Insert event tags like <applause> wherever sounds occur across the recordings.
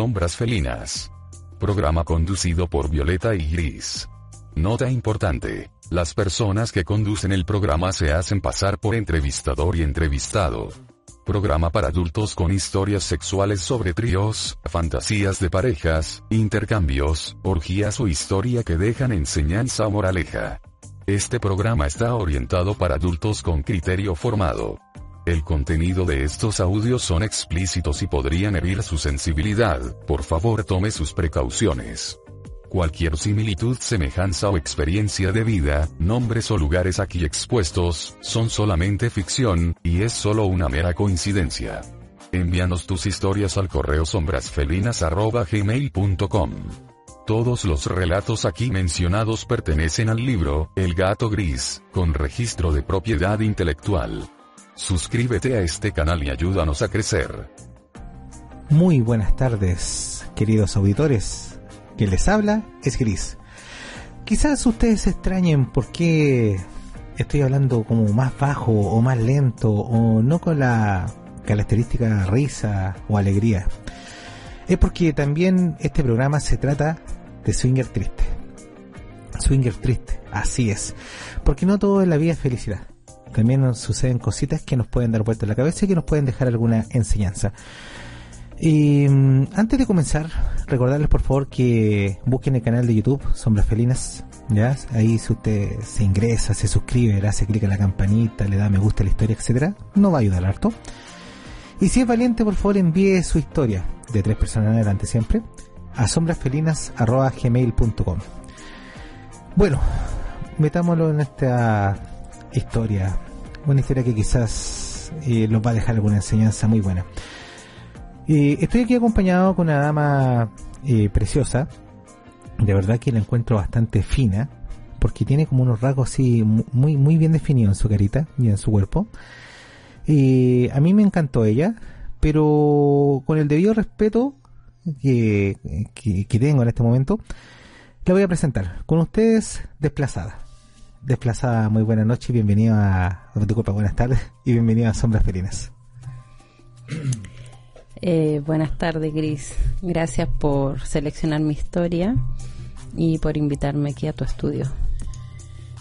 Sombras Felinas. Programa conducido por Violeta y Gris. Nota importante. Las personas que conducen el programa se hacen pasar por entrevistador y entrevistado. Programa para adultos con historias sexuales sobre tríos, fantasías de parejas, intercambios, orgías o historia que dejan enseñanza o moraleja. Este programa está orientado para adultos con criterio formado. El contenido de estos audios son explícitos y podrían herir su sensibilidad, por favor tome sus precauciones. Cualquier similitud, semejanza o experiencia de vida, nombres o lugares aquí expuestos, son solamente ficción, y es solo una mera coincidencia. Envíanos tus historias al correo sombrasfelinas.gmail.com. Todos los relatos aquí mencionados pertenecen al libro, El gato gris, con registro de propiedad intelectual. Suscríbete a este canal y ayúdanos a crecer. Muy buenas tardes, queridos auditores que les habla es Gris. Quizás ustedes se extrañen por qué estoy hablando como más bajo o más lento o no con la característica risa o alegría. Es porque también este programa se trata de swinger triste. Swinger triste, así es. Porque no todo en la vida es felicidad. También nos suceden cositas que nos pueden dar vuelta en la cabeza y que nos pueden dejar alguna enseñanza. Y mm, antes de comenzar, recordarles por favor que busquen el canal de YouTube Sombras Felinas. ¿ya? Ahí si usted se ingresa, se suscribe, le hace clic a la campanita, le da me gusta a la historia, etcétera, no va a ayudar harto. Y si es valiente, por favor envíe su historia, de tres personas en adelante siempre, a sombrasfelinas.gmail.com. Bueno, metámoslo en esta historia, una historia que quizás eh, nos va a dejar alguna enseñanza muy buena. Eh, estoy aquí acompañado con una dama eh, preciosa. De verdad que la encuentro bastante fina. Porque tiene como unos rasgos así muy, muy bien definidos en su carita y en su cuerpo. a mí me encantó ella. Pero con el debido respeto que, que, tengo en este momento, la voy a presentar. Con ustedes, Desplazada. Desplazada, muy buena noche y bienvenido a... Disculpa, buenas tardes y bienvenido a Sombras Felinas. Eh, buenas tardes, Gris. Gracias por seleccionar mi historia y por invitarme aquí a tu estudio.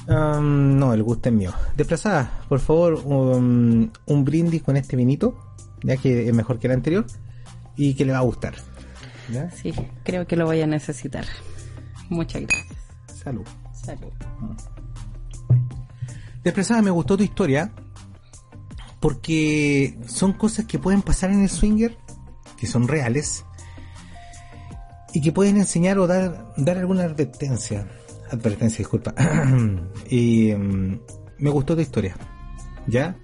no, el gusto es mío. Desplazada, por favor, un, brindis con este vinito, ya que es mejor que el anterior y que le va a gustar. Sí, creo que lo voy a necesitar. Muchas gracias. Salud. Salud. Desplazada, me gustó tu historia porque son cosas que pueden pasar en el swinger que son reales y que pueden enseñar o dar, dar alguna advertencia. Advertencia, disculpa. <clears throat> y mm, me gustó tu historia. ¿Ya?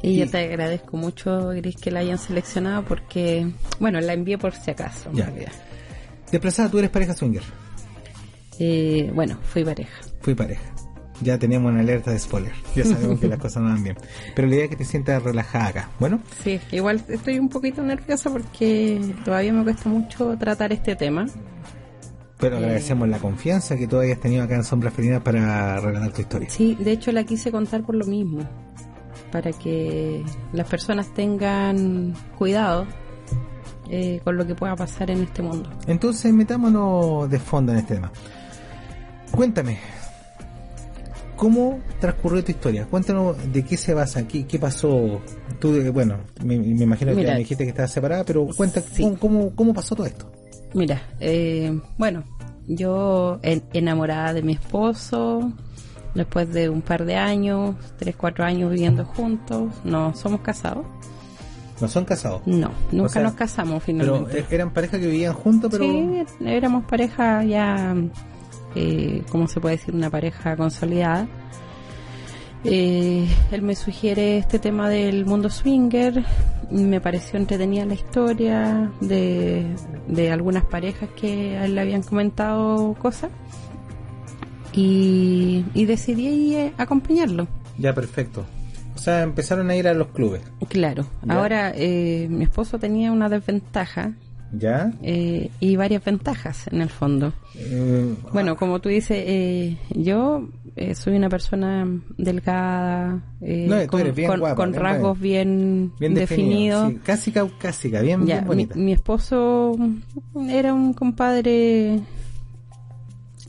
Y, yo te agradezco mucho, Gris, que la hayan seleccionado porque, bueno, la envié por si acaso. Ya. Desplazada, tú eres pareja swinger. Eh, bueno, fui pareja. Fui pareja ya teníamos una alerta de spoiler. Ya sabemos que las cosas no van bien. Pero la idea es que te sientas relajada acá. Bueno. Sí, igual estoy un poquito nerviosa porque todavía me cuesta mucho tratar este tema. Pero eh, agradecemos la confianza que tú hayas tenido acá en Sombras Felinas para relatar tu historia. Sí, de hecho la quise contar por lo mismo. Para que las personas tengan cuidado eh, con lo que pueda pasar en este mundo. Entonces metámonos de fondo en este tema. Cuéntame, ¿Cómo transcurrió tu historia? Cuéntanos de qué se basa, qué, qué pasó. Tú, eh, bueno, me, imagino que me dijiste que estabas separada, pero cuenta cómo, cómo, pasó todo esto. Mira, eh, bueno, yo enamorada de mi esposo, después de un par de años, tres, cuatro años viviendo juntos, no somos casados. ¿No son casados? No, nunca nos casamos finalmente. Pero eran pareja que vivían juntos, pero... Sí, éramos pareja ya eh, ¿cómo se puede decir? Una pareja consolidada. Eh, él me sugiere este tema del mundo swinger, me pareció entretenida la historia de, algunas parejas que a él le habían comentado cosas y, decidí eh, acompañarlo. Ya, perfecto. O sea, empezaron a ir a los clubes. Claro. Ahora, eh, mi esposo tenía una desventaja ¿Ya? Eh, y varias ventajas en el fondo. Eh, bueno, como tú dices, eh, yo eh, soy una persona delgada, No, con, eres bien con- guapa, con bien rasgos bien, Bien definido. definidos. sí, casi caucásica, bien, Ya, bien bonita. mi esposo era un compadre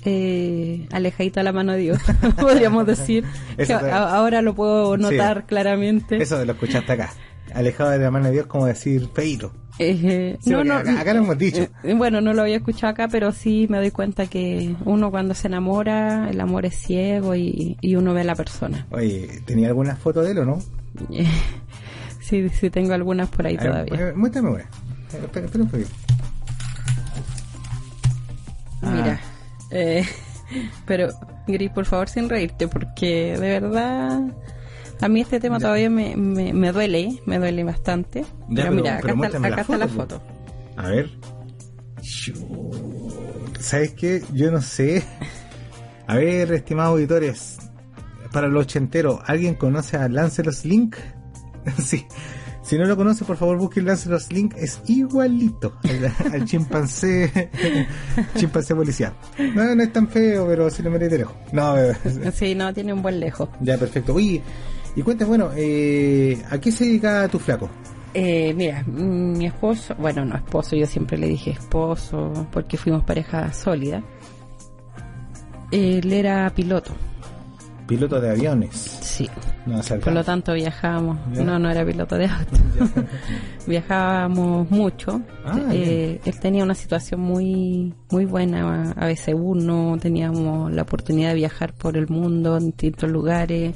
eh, alejadito a la mano de Dios, <laughs> podríamos decir. <laughs> Que a- ahora lo puedo notar Sí. claramente. Eso lo escuchaste acá. Alejado de la mano de Dios, como decir feiro. Eh, <laughs> Sí, porque acá- acá lo hemos dicho. eh, bueno, no lo había escuchado acá, pero sí me doy cuenta que uno cuando se enamora, el amor es ciego y, y uno ve a la persona. Oye, ¿tenía alguna foto de él o no? <laughs> sí, sí tengo algunas por ahí A todavía. Muéstrame una. Espera, espera un poquito. Ah. Mira, eh, <laughs> pero Gris, por favor, sin reírte, porque de verdad a mí este tema Ya. todavía me, me, me duele, me duele bastante. Ya, pero, mira, pero acá, está, acá la está la foto, foto. A ver. ¿Sabes qué? Yo no sé. A ver, estimados auditores, para los ochenteros, ¿alguien conoce a Lancelot Link? <laughs> sí. Si no lo conoce, por favor busquen Lancelot Link. Es igualito al, <laughs> al chimpancé <laughs> chimpancé policial. No, no es tan feo, pero si lo de lejos. No, Sí, no, tiene un buen lejos. ya, perfecto. Oye, y cuéntame, bueno, eh, ¿a qué se dedica tu flaco? Eh, mira, mi esposo, bueno, no esposo, yo siempre le dije esposo porque fuimos pareja sólida. Él era piloto, Piloto de aviones. sí. No, Por lo tanto viajábamos. Ya. No, no era piloto de auto. <laughs> <laughs> Viajábamos mucho. Ah, Eh, él tenía una situación muy muy buena. A veces uno teníamos la oportunidad de viajar por el mundo en distintos lugares.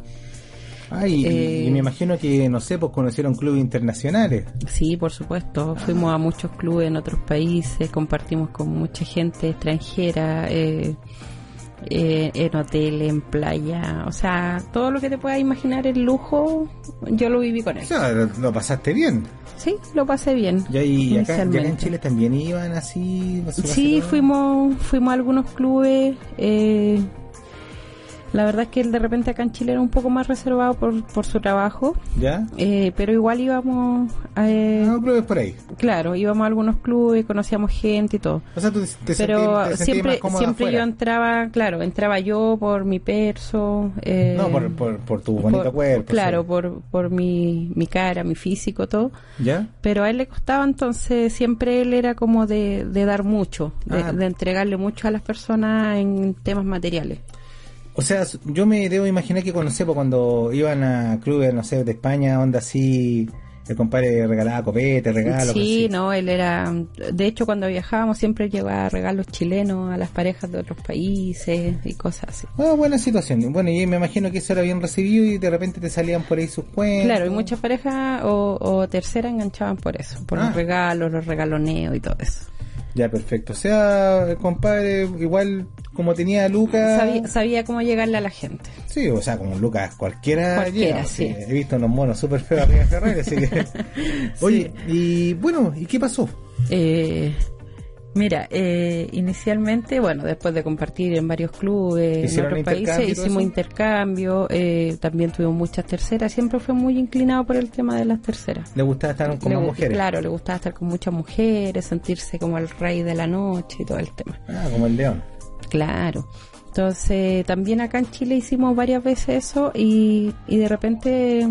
Ah, y, Eh, y me imagino que, no sé, pues conocieron clubes internacionales. Sí, por supuesto. Fuimos a muchos clubes en otros países, compartimos con mucha gente extranjera, eh, eh, en hotel, en playa. O sea, todo lo que te puedas imaginar el lujo, yo lo viví con O él. sea, lo, lo pasaste bien. Sí, lo pasé bien. Y, ahí, y acá, y acá en. Chile también iban así. Sí, fuimos, fuimos a algunos clubes. eh, la verdad es que él de repente acá en Chile era un poco más reservado por, por su trabajo, ¿Ya? eh, pero igual íbamos, eh, Ah, clubes por ahí. claro, íbamos a algunos clubes, conocíamos gente y todo. O sea, tú te Pero sentías- te siempre, más siempre yo entraba, claro, entraba yo por mi perso. eh, No, por, por, por tu bonito por- cuerpo. Claro, sí. por, por mi, mi cara, mi físico, todo. ¿Ya? Pero a él le costaba, entonces siempre él era como de, de dar mucho, de, Ah. de entregarle mucho a las personas en temas materiales. O sea, yo me debo imaginar que cuando sepo, cuando iban a clubes, no sé, de España, onda así, el compadre regalaba copete, regalos. sí, no, él era, de hecho cuando viajábamos siempre llevaba regalos chilenos a las parejas de otros países y cosas así. Ah, buena situación. Bueno, y me imagino que eso era bien recibido y de repente te salían por ahí sus cuentos. Claro, y muchas parejas o, o terceras enganchaban por eso, por Ah. los regalos, los regaloneos y todo eso. Ya, perfecto. O sea, el compadre, igual como tenía Lucas. Sabía, sabía cómo llegarle a la gente. Sí, o sea, como Lucas, cualquiera. Cualquiera, llega, sí. He visto unos monos súper feos arriba de Ferrari, así que. <laughs> <laughs> Oye, y bueno, ¿y qué pasó? Eh, mira, eh, inicialmente, bueno, después de compartir en varios clubes en ¿Hicieron otros países, hicimos intercambio, eh, también tuvimos muchas terceras, siempre fue muy inclinado por el tema de las terceras. ¿Le gustaba estar con Le más gu- mujeres? Claro, le gustaba estar con muchas mujeres, sentirse como el rey de la noche y todo el tema. Ah, como el león. Claro. Entonces, también acá en Chile hicimos varias veces eso y, y de repente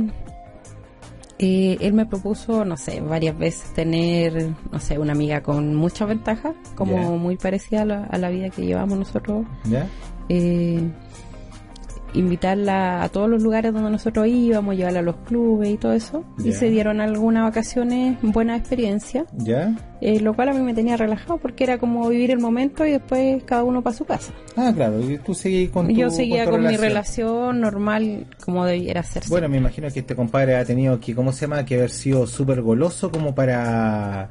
eh, él me propuso, no sé, varias veces tener, no sé, una amiga con muchas ventajas, como muy parecida a la, a la vida que llevamos nosotros. Eh, invitarla a todos los lugares donde nosotros íbamos, llevarla a los clubes y todo eso. Y se dieron algunas vacaciones, buenas experiencias. ¿Ya? Eh, lo cual a mí me tenía relajado porque era como vivir el momento y después cada uno para su casa. Ah, claro, y tú seguís con tu Yo seguía tu con mi relación normal como debiera ser. Bueno, me imagino que este compadre ha tenido que, ¿cómo se llama? Que haber sido súper goloso como para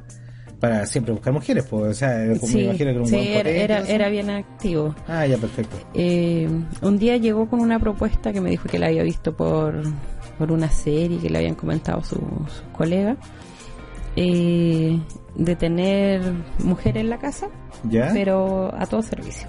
para siempre buscar mujeres, pues, o sea, me sí, imagino que era un sí, buen era, era, bien activo. Ah, ya, perfecto. Eh, un día llegó con una propuesta que me dijo que la había visto por, por una serie que le habían comentado sus sus colegas eh, de tener mujer en la casa, ¿Ya? pero a todo servicio.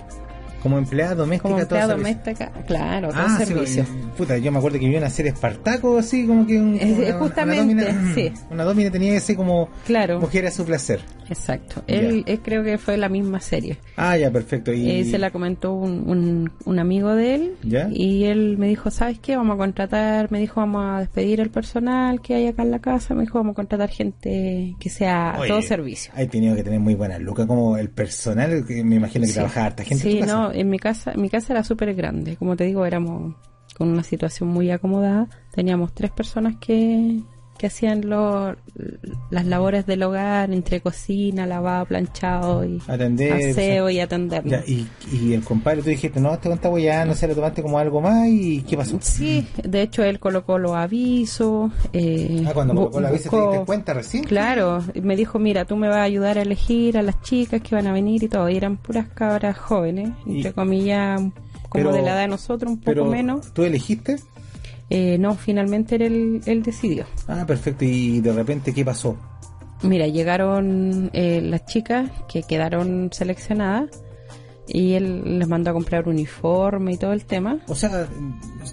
Como empleada doméstica. Como empleada doméstica, claro, todo Ah, sí, servicio. puta, yo me acuerdo que vi una serie Espartaco, así como que un, Es- una, justamente, una domina, sí. <clears throat> una domina tenía ese como Claro. mujer a su placer. Exacto. Él, él creo que fue la misma serie. Ah, ya, perfecto. Y Eh, se la comentó un, un, un amigo de él ¿Ya? y él me dijo, ¿sabes qué? Vamos a contratar, me dijo, vamos a despedir el personal que hay acá en la casa, me dijo, vamos a contratar gente que sea Oye, todo servicio. Hay tenido que tener muy buenas lucas, como el personal, que me imagino que Sí. trabajaba harta gente. en Sí, no, en mi casa, mi casa era súper grande, como te digo, éramos con una situación muy acomodada, teníamos tres personas que, que hacían lo, las labores del hogar, entre cocina, lavado, planchado y Atender. aseo y atendernos. Ya, y, y el compadre, tú dijiste, no, este está ya no sé, lo tomaste como algo más y ¿qué pasó? Sí, de hecho él colocó los avisos. Eh, Ah, cuando colocó la visa te diste cuenta recién. Claro, y me dijo, mira, tú me vas a ayudar a elegir a las chicas que van a venir y todo. Y eran puras cabras jóvenes, Y- entre comillas, como Pero- de la edad de nosotros, un poco Pero, menos. ¿tú elegiste? Eh, no, finalmente él, él decidió. Ah, perfecto. ¿Y de repente qué pasó? Mira, llegaron eh, las chicas que quedaron seleccionadas y él les mandó a comprar uniforme y todo el tema. O sea,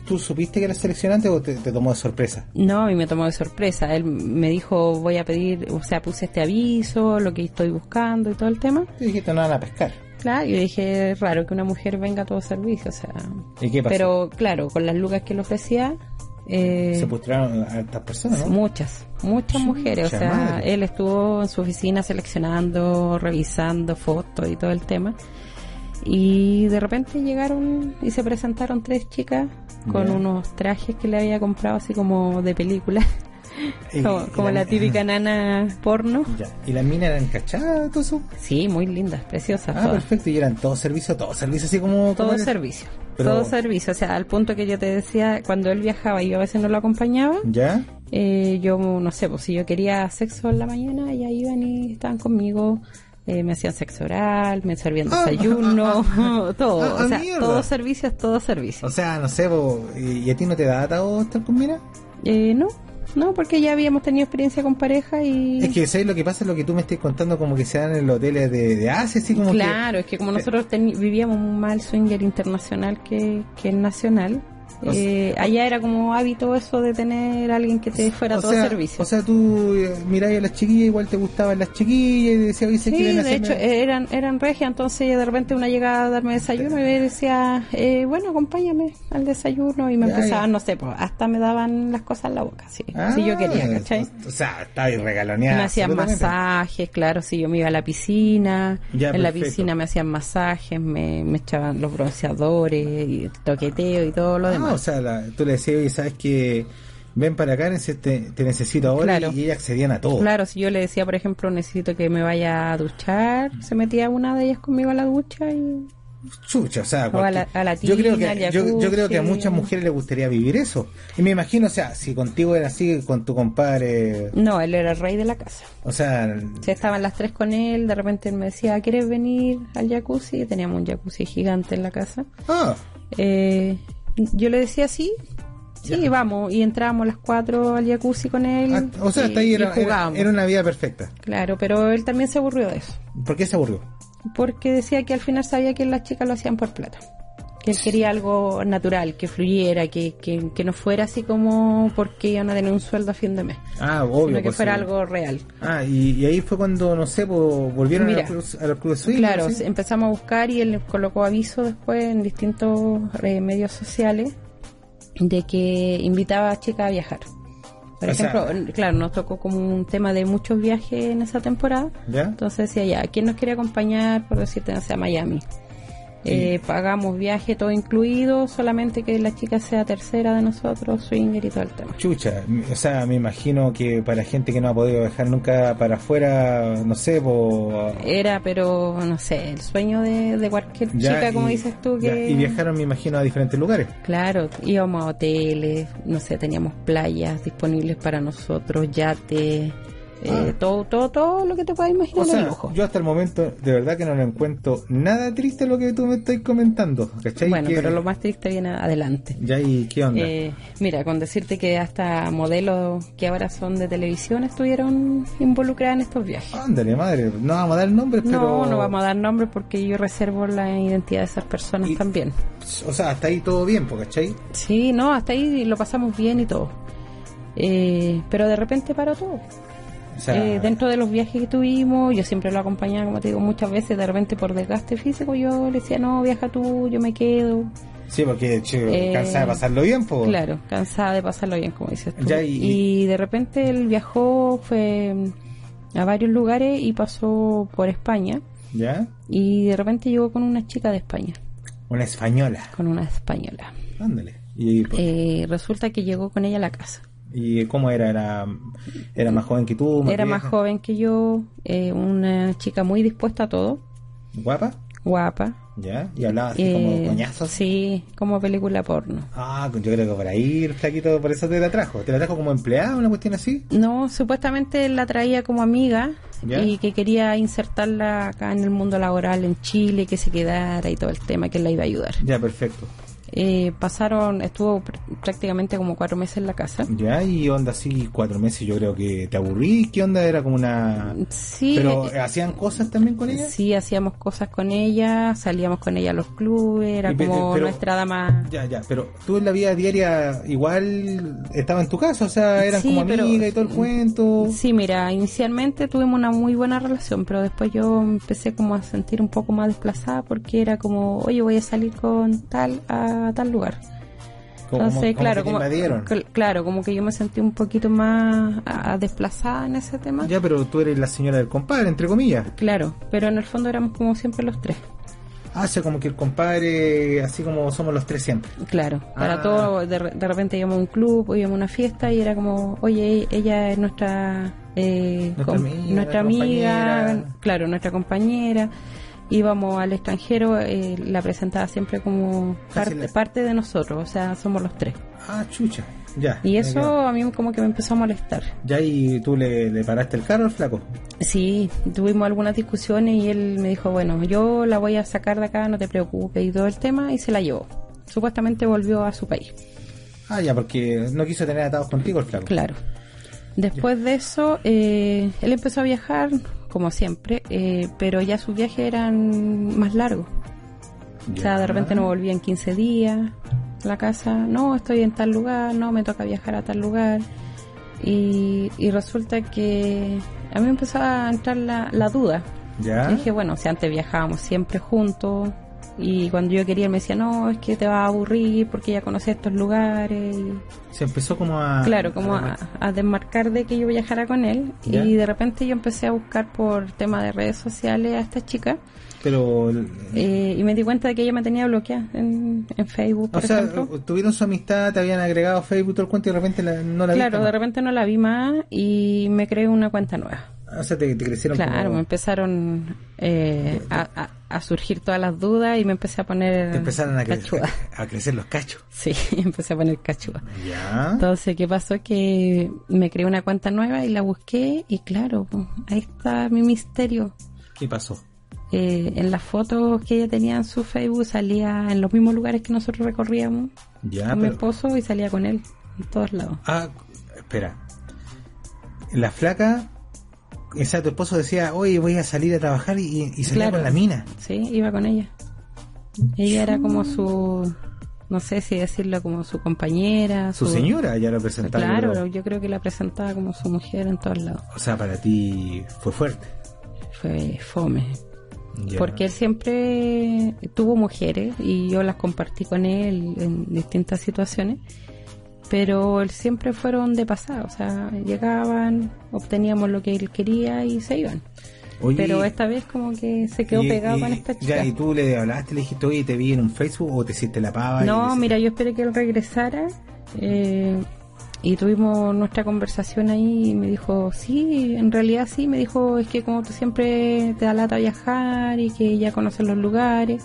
¿tú supiste que eras seleccionante o te, te tomó de sorpresa? No, y me tomó de sorpresa. Él me dijo, voy a pedir, o sea, puse este aviso, lo que estoy buscando y todo el tema. Tú dijiste, no van a pescar. Claro, yo dije, es raro que una mujer venga a todo servicio, o sea... ¿Y qué pasó? Pero claro, con las lucas que le ofrecía, eh, Se postraron a estas personas, ¿no? muchas, muchas mujeres. O sea, madre. él estuvo en su oficina seleccionando, revisando fotos y todo el tema. Y de repente llegaron y se presentaron tres chicas con unos trajes que le había comprado así como de película. <laughs> Y- <laughs> como y como la típica <laughs> nana porno. Ya. ¿Y las minas eran cachadas, todo eso? Sí, muy lindas, preciosas. Ah, todas. perfecto. Y eran todo servicio, todo servicio, así como... Todo como servicio. Pero- Todo servicio. O sea, al punto que yo te decía, cuando él viajaba y yo a veces no lo acompañaba, ¿Ya? eh, yo no sé, pues si yo quería sexo en la mañana, ya iban y estaban conmigo. eh, me hacían sexo oral, me servían Ah, desayuno, <laughs> todo. ah, o sea, mierda. todo servicio es todo servicio. O sea, no sé, ¿y a ti no te da atado estar con minas? Eh, no, no, porque ya habíamos tenido experiencia con pareja y... Es que, ¿sabes lo que pasa? Es lo que tú me estás contando como que se dan en los hoteles de, de Asia, así como Claro, es que como nosotros vivíamos más el swinger internacional que, que el nacional, Eh, allá era como hábito eso de tener a alguien que te fuera todo sea, servicio. O sea, tú eh, mirabas a las chiquillas, igual te gustaban las chiquillas y decías, oye, se Sí, quieren de hacerme- hecho eran eran regias, entonces de repente una llegaba a darme desayuno y me decía, eh, bueno, acompáñame al desayuno y me Ya, empezaban, ya. no sé, pues hasta me daban las cosas en la boca, sí, Ah, si yo quería, ¿cachai? O sea, estaba regaloneada. Me hacían masajes, claro, si yo me iba a la piscina, Ya, en la piscina me hacían masajes, me, me echaban los bronceadores, y el toqueteo y todo lo Ah, demás. O sea, la- tú le decías, oye, sabes que ven para acá, te, te necesito ahora Claro. y ellas accedían a todo. Claro, si yo le decía, por ejemplo, necesito que me vaya a duchar, se metía una de ellas conmigo a la ducha y Chucha, o sea, O a la- a la yo creo que yo, yo creo que a muchas mujeres les gustaría vivir eso. Y me imagino, o sea, si contigo era así, con tu compadre, no, él era el rey de la casa. o sea, Si estaban las tres con él, de repente él me decía, ¿quieres venir al jacuzzi? Teníamos un jacuzzi gigante en la casa. ah, Eh, yo le decía sí, sí, Ya. vamos, y entrábamos las cuatro al jacuzzi con él. ah, o sea, y- hasta ahí era, era una vida perfecta. Claro, pero él también se aburrió de eso, ¿Por qué se aburrió? porque decía que al final sabía que las chicas lo hacían por plata. Que él quería algo natural, que fluyera, que, que, que no fuera así como porque iban a tener un sueldo a fin de mes, Ah, obvio. sino que pues, fuera sí. algo real. Ah, y, y ahí fue cuando, no sé, pues, volvieron a los clubes, a los clubes Claro, ¿sí? empezamos a buscar y él colocó aviso después en distintos eh, medios sociales de que invitaba a chicas a viajar. Por O ejemplo, sea- claro, nos tocó como un tema de muchos viajes en esa temporada. ¿Ya? Entonces decía ya, ¿quién nos quiere acompañar, por decirte, no sé, a Eh, pagamos viaje todo incluido, solamente que la chica sea tercera de nosotros, swinger y todo el tema. Chucha, o sea, me imagino que para gente que no ha podido viajar nunca para afuera, no sé, pues... Era, pero no sé, el sueño de, de cualquier ya, chica, como y- dices tú, ya, que... y viajaron, me imagino, a diferentes lugares. Claro, íbamos a hoteles, no sé, teníamos playas disponibles para nosotros, yates, Eh, todo, todo, todo lo que te puedas imaginar O sea, de lujo. yo hasta el momento de verdad que no le encuentro nada triste lo que tú me estás comentando. ¿Cachai? Bueno, pero lo más triste viene adelante. Ya, ¿y qué onda? Eh, mira, con decirte que hasta modelos que ahora son de televisión estuvieron involucradas en estos viajes. Ándale, madre, no vamos a dar nombres, pero... No, no vamos a dar nombres porque yo reservo la identidad de esas personas Y- también. O sea, hasta ahí todo bien, po, ¿cachai? Sí, no, hasta ahí lo pasamos bien y todo. Eh, pero de repente paró todo. O sea, Eh, dentro de los viajes que tuvimos, yo siempre lo acompañaba, como te digo, muchas veces, de repente por desgaste físico, yo le decía, no, viaja tú, yo me quedo. Sí, porque che, Eh, cansa de pasarlo bien, pues. Claro, cansada de pasarlo bien, como dices tú. Ya, y- y... de repente él viajó, fue a varios lugares y pasó por España. ¿Ya? Y de repente llegó con una chica de España, Una española. con una española. Ándale. ¿Y, Eh, resulta que llegó con ella a la casa. ¿Y cómo era? ¿Era, era más joven que tú? Era más joven que yo, eh, una chica muy dispuesta a todo, ¿Guapa? guapa. ¿Ya? ¿Y hablaba así eh, como coñazos? Sí, como película porno. Ah, yo creo que por ahí el flaquito, por eso te la trajo. ¿Te la trajo como empleada, una cuestión así? No, supuestamente la traía como amiga ¿Ya? y que quería insertarla acá en el mundo laboral en Chile, que se quedara y todo el tema, que la iba a ayudar. Ya, perfecto. Eh, pasaron, estuvo pr- prácticamente como cuatro meses en la casa. Ya, y onda así, cuatro meses, yo creo que te aburrí. ¿Qué onda? Era como una... Sí, Pero, eh, ¿hacían cosas también con ella? sí, hacíamos cosas con ella, salíamos con ella a los clubes, era Y como pero- nuestra dama. Ya, ya, pero tú en la vida diaria igual estaba en tu casa, o sea, eran Sí, como pero- amigas y todo el cuento. Sí, mira, inicialmente tuvimos una muy buena relación, pero después yo empecé como a sentir un poco más desplazada porque era como, oye, voy a salir con tal a tal lugar. Como- Entonces, como- claro, como, claro, como que yo me sentí un poquito más ah, desplazada en ese tema. Ya, pero tú eres la señora del compadre, entre comillas. Claro, pero en el fondo éramos como siempre los tres. Hace como que el compadre, así como somos los tres siempre. Claro, para Ah. todo, de, re- de repente íbamos a un club o íbamos a una fiesta y era como, oye, ella es nuestra, eh, Nuestra com- amiga, nuestra compañera. amiga, claro, nuestra compañera. Íbamos al extranjero, eh, la presentaba siempre como parte, la- parte de nosotros, o sea, somos los tres. Ah, chucha. Ya. Y eso a mí como que me empezó a molestar. Ya, y tú le, le paraste el carro al flaco. Sí, tuvimos algunas discusiones y él me dijo, bueno, yo la voy a sacar de acá, no te preocupes y todo el tema, y se la llevó. Supuestamente volvió a su país. Ah, ya, porque no quiso tener atados contigo el flaco. Claro. Después de eso, eh, él empezó a viajar, como siempre, eh, pero ya sus viajes eran más largos. O sea, de repente no volvía en 15 días a la casa, no, estoy en tal lugar, no, me toca viajar a tal lugar. Y, y resulta que a mí me empezó a entrar la, la duda. Ya. Y dije, bueno, si antes viajábamos siempre juntos, y cuando yo quería él me decía, no, es que te va a aburrir porque ya conocí estos lugares. Y, Se empezó como a. claro, como a, a desmarcar de que yo viajara con él. Ya. Y de repente yo empecé a buscar por tema de redes sociales a esta chica. Pero. eh, y me di cuenta de que ella me tenía bloqueada en, en Facebook, o sea, tuvieron su amistad, te habían agregado a Facebook todo el cuento y de repente la- no la Claro, viste de repente no la vi más y me creé una cuenta nueva. O sea, te, te crecieron Claro, como- me empezaron eh, a, a- a surgir todas las dudas y me empecé a poner Te empezaron a, cre- cachuda. a crecer los cachos. <laughs> Sí, <laughs> empecé a poner cachuda. Ya. Entonces, ¿qué pasó? Que me creé una cuenta nueva y la busqué y claro, pues, ahí está mi misterio. ¿Qué pasó? Eh, en las fotos que ella tenía en su Facebook salía en los mismos lugares que nosotros recorríamos Ya, con mi pero- esposo y salía con él en todos lados. Ah, espera. La flaca, o sea, tu esposo decía, oye, voy a salir a trabajar y, y salía Claro. con la mina. Sí, iba con ella. Ella era como su, no sé si decirlo como su compañera. Su señora ya la presentaba. Claro, creo. yo creo que la presentaba como su mujer en todos lados. O sea, para ti fue fuerte. Fue fome. Ya. Porque él siempre tuvo mujeres y yo las compartí con él en distintas situaciones, pero él siempre fueron de pasada, o sea, llegaban, obteníamos lo que él quería y se iban. Oye, Pero esta vez como que se quedó y- pegado y- con esta chica. Ya, y tú le hablaste, le dijiste, oye, te vi en un Facebook o te hiciste la pava. y No, mira, yo esperé que él regresara eh, y tuvimos nuestra conversación ahí y me dijo, sí, en realidad sí, me dijo, es que como tú siempre te da lata viajar y que ya conoces los lugares,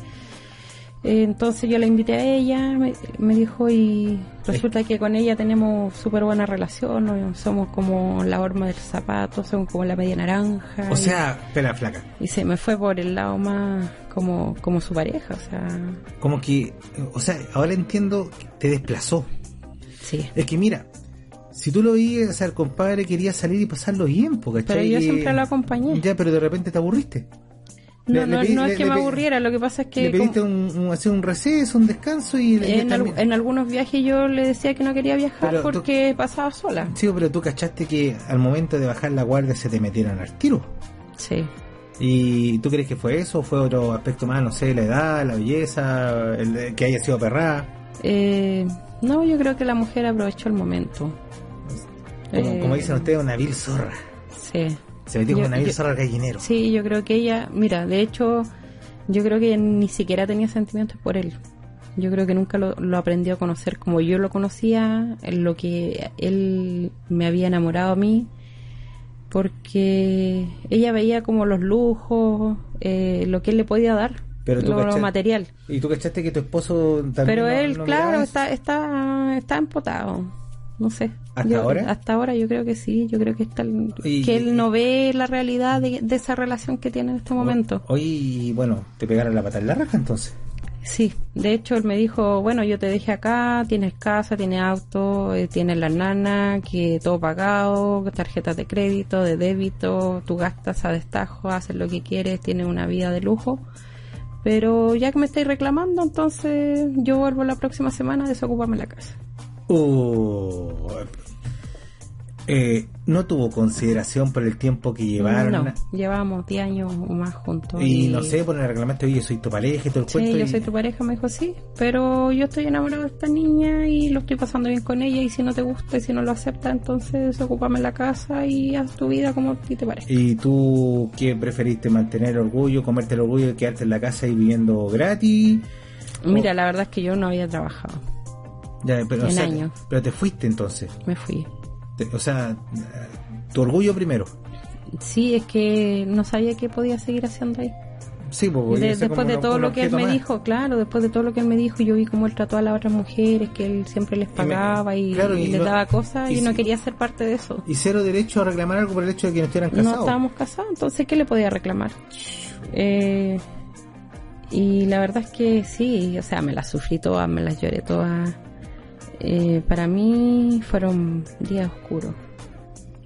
entonces yo la invité a ella, me, me dijo y resulta que con ella tenemos súper buena relación, ¿no? somos como la horma del zapato, somos como la media naranja. O y- sea, espera, flaca. y se me fue por el lado más como, como su pareja, o sea, Como que, o sea, ahora entiendo que te desplazó. sí. Es que mira, si tú lo veías, o sea, el compadre quería salir y pasarlo bien, po, ¿cachai? Pero yo siempre lo acompañé. Ya, pero de repente te aburriste. No, Le- no, le no le- es que me aburriera, lo que pasa es que le pediste como- un, un- hacer un receso, un descanso y... en, al- también- en algunos viajes yo le decía que no quería viajar Pero tú- porque pasaba sola. Sí, pero tú cachaste que al momento de bajar la guardia se te metieron al tiro. Sí. ¿Y tú crees que fue eso? ¿O fue otro aspecto más? No sé, la edad, la belleza, el- que haya sido perrada. Eh, no, yo creo que la mujer aprovechó el momento. Como, Eh, como dicen ustedes, una vil zorra. Sí. Se metió con una yo- zorra al gallinero. Sí, yo creo que ella, mira, de hecho, yo creo que ella ni siquiera tenía sentimientos por él. Yo creo que nunca lo, lo aprendió a conocer como yo lo conocía, lo que él me había enamorado a mí, porque ella veía como los lujos, eh, lo que él le podía dar, Pero tú lo, material. Y tú cachaste que tu esposo también. Pero no- él, no claro, está, está, está empotado. No sé. ¿Hasta Yo- ahora? Hasta ahora yo creo que sí. Yo creo que está el- Y- que él no ve la realidad de, de esa relación que tiene en este momento. Hoy, bueno, te pegaron la pata en la raja entonces. Sí, de hecho él me dijo, bueno, yo te dejé acá, tienes casa, tienes auto, eh, tienes la nana, que todo pagado, tarjetas de crédito, de débito, tú gastas a destajo, haces lo que quieres, tienes una vida de lujo. Pero ya que me estáis reclamando, entonces yo vuelvo la próxima semana a desocuparme la casa. Uh, eh, no tuvo consideración por el tiempo que llevaron. No, llevamos 10 años o más juntos. Y no sé, por el reglamento, oye, soy tu pareja y todo el Sí, cuento. yo y- soy tu pareja, me dijo sí, pero yo estoy enamorado de esta niña y lo estoy pasando bien con ella y si no te gusta y si no lo acepta, entonces ocúpame en la casa y haz tu vida como a ti te parece. ¿Y tú qué preferiste? ¿Mantener orgullo, comerte el orgullo de quedarte en la casa y viviendo gratis? Mira, la verdad es que yo no había trabajado, Ya, pero, o En sea, años. pero te fuiste entonces. me fui. Te- o sea, tu orgullo primero. Sí, es que no sabía qué podía seguir haciendo ahí. Sí, pues, De- después de todo lo que él me más. dijo, claro, después de todo lo que él me dijo, yo vi cómo él trató a las otras mujeres, que él siempre les pagaba y, claro, y y les no- daba cosas y y, no si- quería ser parte de eso. Y cero derecho a reclamar algo por el hecho de que no estuvieran casados. No estábamos casados, entonces ¿qué le podía reclamar? Eh, y la verdad es que sí, o sea, me las sufrí todas, me las lloré todas. Eh, para mí fueron días oscuros.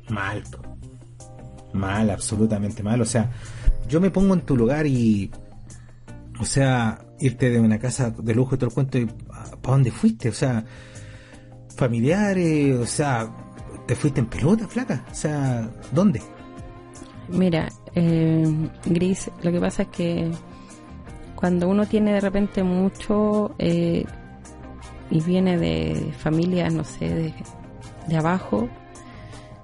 Mal, mal, absolutamente mal. O sea, yo me pongo en tu lugar y, o sea, irte de una casa de lujo y todo el cuento, y ¿para dónde fuiste? O sea, familiares, o sea, te fuiste en pelota, flaca. O sea, ¿dónde? Mira, eh, Gris, lo que pasa es que cuando uno tiene de repente mucho eh, y viene de familias, no sé, de, de abajo,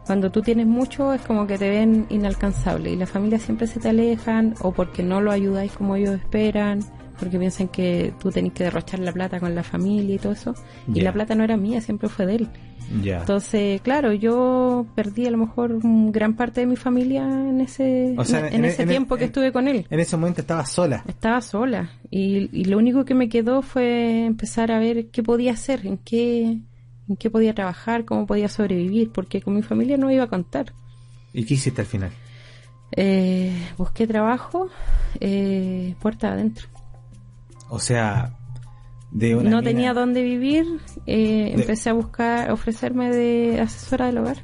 cuando tú tienes mucho es como que te ven inalcanzable y las familias siempre se te alejan o porque no lo ayudáis como ellos esperan, porque piensan que tú tenés que derrochar la plata con la familia y todo eso. Y la plata no era mía, siempre fue de él. Entonces, claro, yo perdí a lo mejor gran parte de mi familia en ese, O sea, en, en- ese en- tiempo que estuve con él. En ese momento estabas sola. Estaba sola y, y lo único que me quedó fue empezar a ver qué podía hacer, en qué, en qué podía trabajar, cómo podía sobrevivir, porque con mi familia no iba a contar. ¿Y qué hiciste al final? Eh, busqué trabajo, eh, puerta adentro. O sea, de una No mina- tenía dónde vivir, eh, De- empecé a buscar, a ofrecerme de asesora del hogar.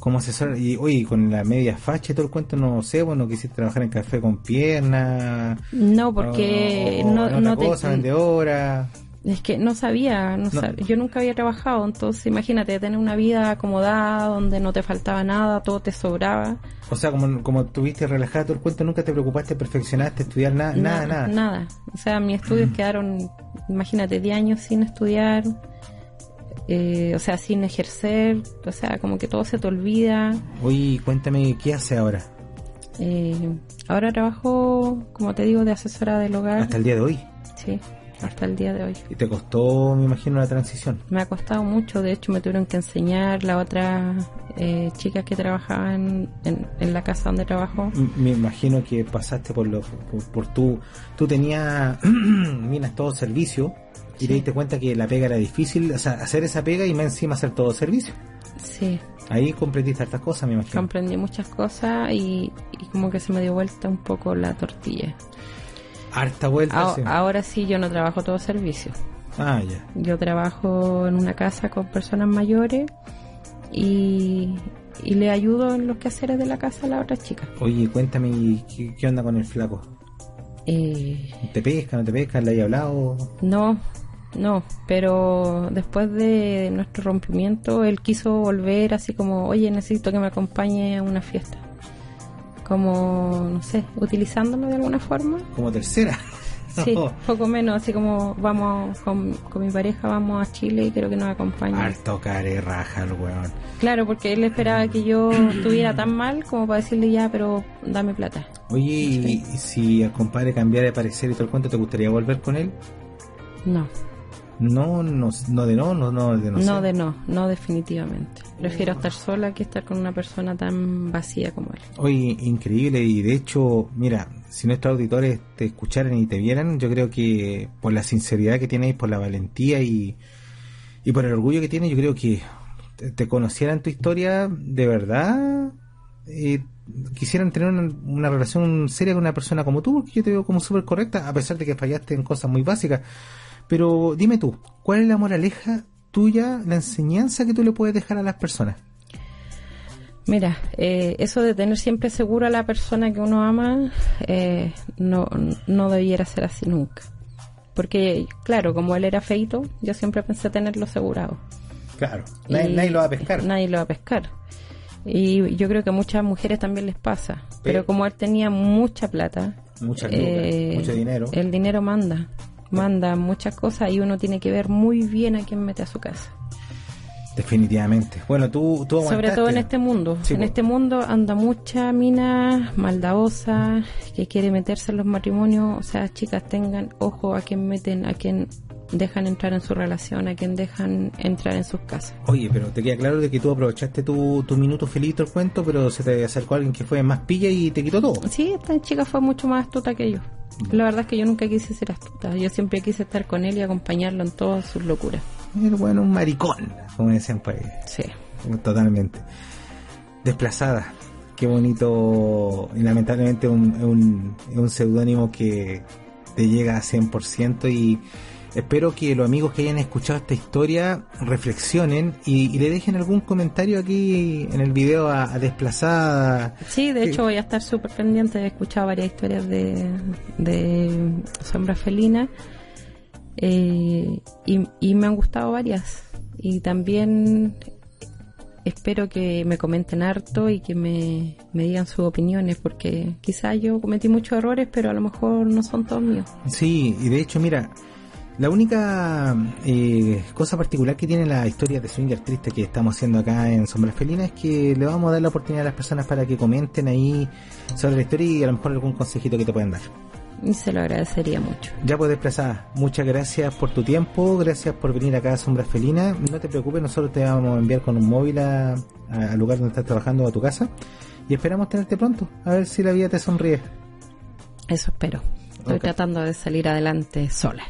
como asesor y oye con la media facha y todo el cuento no sé vos no quisiste trabajar en café con piernas No, porque o- o no, no te- vendedora Es que no sabía, no yo nunca había trabajado, entonces imagínate tener una vida acomodada donde no te faltaba nada, todo te sobraba. o sea como como tuviste relajada todo el cuento nunca te preocupaste perfeccionaste estudiar nada nada nada Nada. O sea, mis estudios quedaron, imagínate, 10 años sin estudiar, eh, o sea, sin ejercer, o sea, como que todo se te olvida. oye cuéntame qué hace ahora Eh, ahora trabajo, como te digo, de asesora del hogar. hasta el día de hoy Sí, hasta el día de hoy. y te costó me imagino la transición Me ha costado mucho, de hecho me tuvieron que enseñar, la otra eh, chicas que trabajaban en, en, la casa donde trabajo. Me imagino que pasaste por lo por, por tú tú tenías <clears throat> minas todo servicio y te diste cuenta que la pega era difícil, o sea, hacer esa pega y más encima hacer todo servicio. Sí. Ahí comprendiste hartas cosas, me imagino. Comprendí muchas cosas y, y como que se me dio vuelta un poco la tortilla. Harta vuelta. A- sí. Ahora sí, yo no trabajo todo servicio. Ah, ya. Yo trabajo en una casa con personas mayores y, y le ayudo en los quehaceres de la casa a la otra chica. Oye, cuéntame, ¿y ¿qué, qué onda con el flaco? Eh, ¿Te pesca, no te pesca? ¿Le hay hablado? no, no, pero después de nuestro rompimiento, él quiso volver así como, oye, necesito que me acompañe a una fiesta. Como, no sé, utilizándome de alguna forma. Como tercera. <laughs> Sí, poco menos, así como vamos con, con mi pareja, vamos a Chile y quiero que nos acompañe. Harto care raja el weón. Claro, porque él esperaba que yo estuviera tan mal como para decirle ya, pero dame plata. Oye, y, y si el compadre cambiara de parecer y todo el cuento, ¿te gustaría volver con él? No, No, no, no de no, no, no de no. no, sé. de no, no definitivamente. Prefiero estar sola que estar con una persona tan vacía como él. Oye, increíble y de hecho, mira, si nuestros auditores te escucharan y te vieran, yo creo que por la sinceridad que tienes, por la valentía y, y por el orgullo que tienes, yo creo que te, conocieran tu historia de verdad, eh, quisieran tener una, una relación seria con una persona como tú, porque yo te veo como súper correcta, a pesar de que fallaste en cosas muy básicas. Pero dime tú, ¿cuál es la moraleja tuya, la enseñanza que tú le puedes dejar a las personas? Mira, eh, eso de tener siempre seguro a la persona que uno ama, eh, no, no debiera ser así nunca. Porque, claro, como él era feito, yo siempre pensé tenerlo asegurado. Claro, nadie, Y nadie lo va a pescar. Nadie lo va a pescar. Y yo creo que a muchas mujeres también les pasa. Pero, Pero- como él tenía mucha plata, lucas, eh, mucho dinero. el dinero manda. Manda muchas cosas y uno tiene que ver muy bien a quién mete a su casa. Definitivamente. Bueno, tú, tú Sobre todo en este mundo. Sí, en este mundo anda mucha mina maldadosa que quiere meterse en los matrimonios. O sea, chicas, tengan ojo a quién meten, a quién dejan entrar en su relación, a quién dejan entrar en sus casas. Oye, pero te queda claro de que tú aprovechaste tu, tu minuto feliz del cuento, pero se te acercó alguien que fue más pilla y te quitó todo. Sí, esta chica fue mucho más astuta que yo. La verdad es que yo nunca quise ser astuta. Yo siempre quise estar con él y acompañarlo en todas sus locuras. Era bueno, un maricón, como decían por ahí. Sí. Totalmente. Desplazada. Qué bonito. Y lamentablemente un, un, un seudónimo que te llega a 100% y espero que los amigos que hayan escuchado esta historia reflexionen y, y le dejen algún comentario aquí en el video a, a Desplazada. Sí, de hecho voy a estar súper pendiente. He escuchado varias historias de, de Sombra Felina eh, y, y me han gustado varias. Y también espero que me comenten harto y que me, me digan sus opiniones porque quizás yo cometí muchos errores, pero a lo mejor no son todos míos. Sí, y de hecho, mira, la única eh, cosa particular que tiene la historia de Swinger Triste que estamos haciendo acá en Sombras Felinas es que le vamos a dar la oportunidad a las personas para que comenten ahí sobre la historia y a lo mejor algún consejito que te puedan dar. Y se lo agradecería mucho. Ya pues desplazada, muchas gracias por tu tiempo, gracias por venir acá a Sombras Felinas. No te preocupes, nosotros te vamos a enviar con un móvil a- a- al lugar donde estás trabajando a tu casa y esperamos tenerte pronto, a ver si la vida te sonríe. Eso espero. Estoy tratando de salir adelante sola.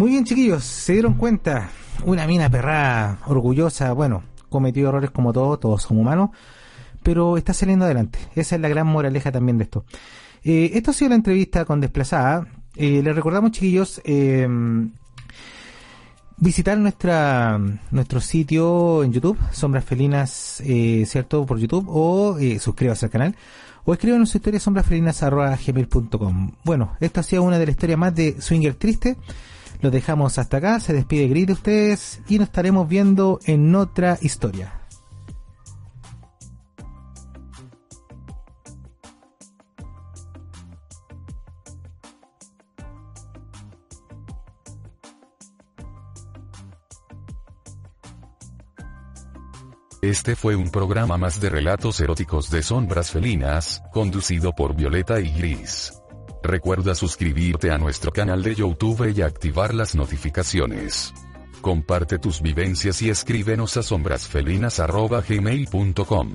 Muy bien, chiquillos, se dieron cuenta. Una mina perrada, orgullosa, bueno, cometió errores como todos, todos somos humanos, pero está saliendo adelante. Esa es la gran moraleja también de esto. Eh, esto ha sido la entrevista con Desplazada. Eh, les recordamos, chiquillos, eh, visitar nuestra nuestro sitio en YouTube, Sombras Felinas, eh, ¿cierto? Por YouTube, o eh, suscríbase al canal, o escriban su historia sombrasfelinas.gmail.com. Bueno, esta ha sido una de las historias más de Swinger Triste. Los dejamos hasta acá, se despide Gris de ustedes y nos estaremos viendo en otra historia. Este fue un programa más de relatos eróticos de sombras felinas, conducido por Violeta y Gris. Recuerda suscribirte a nuestro canal de YouTube y activar las notificaciones. Comparte tus vivencias y escríbenos a sombrasfelinas.gmail.com.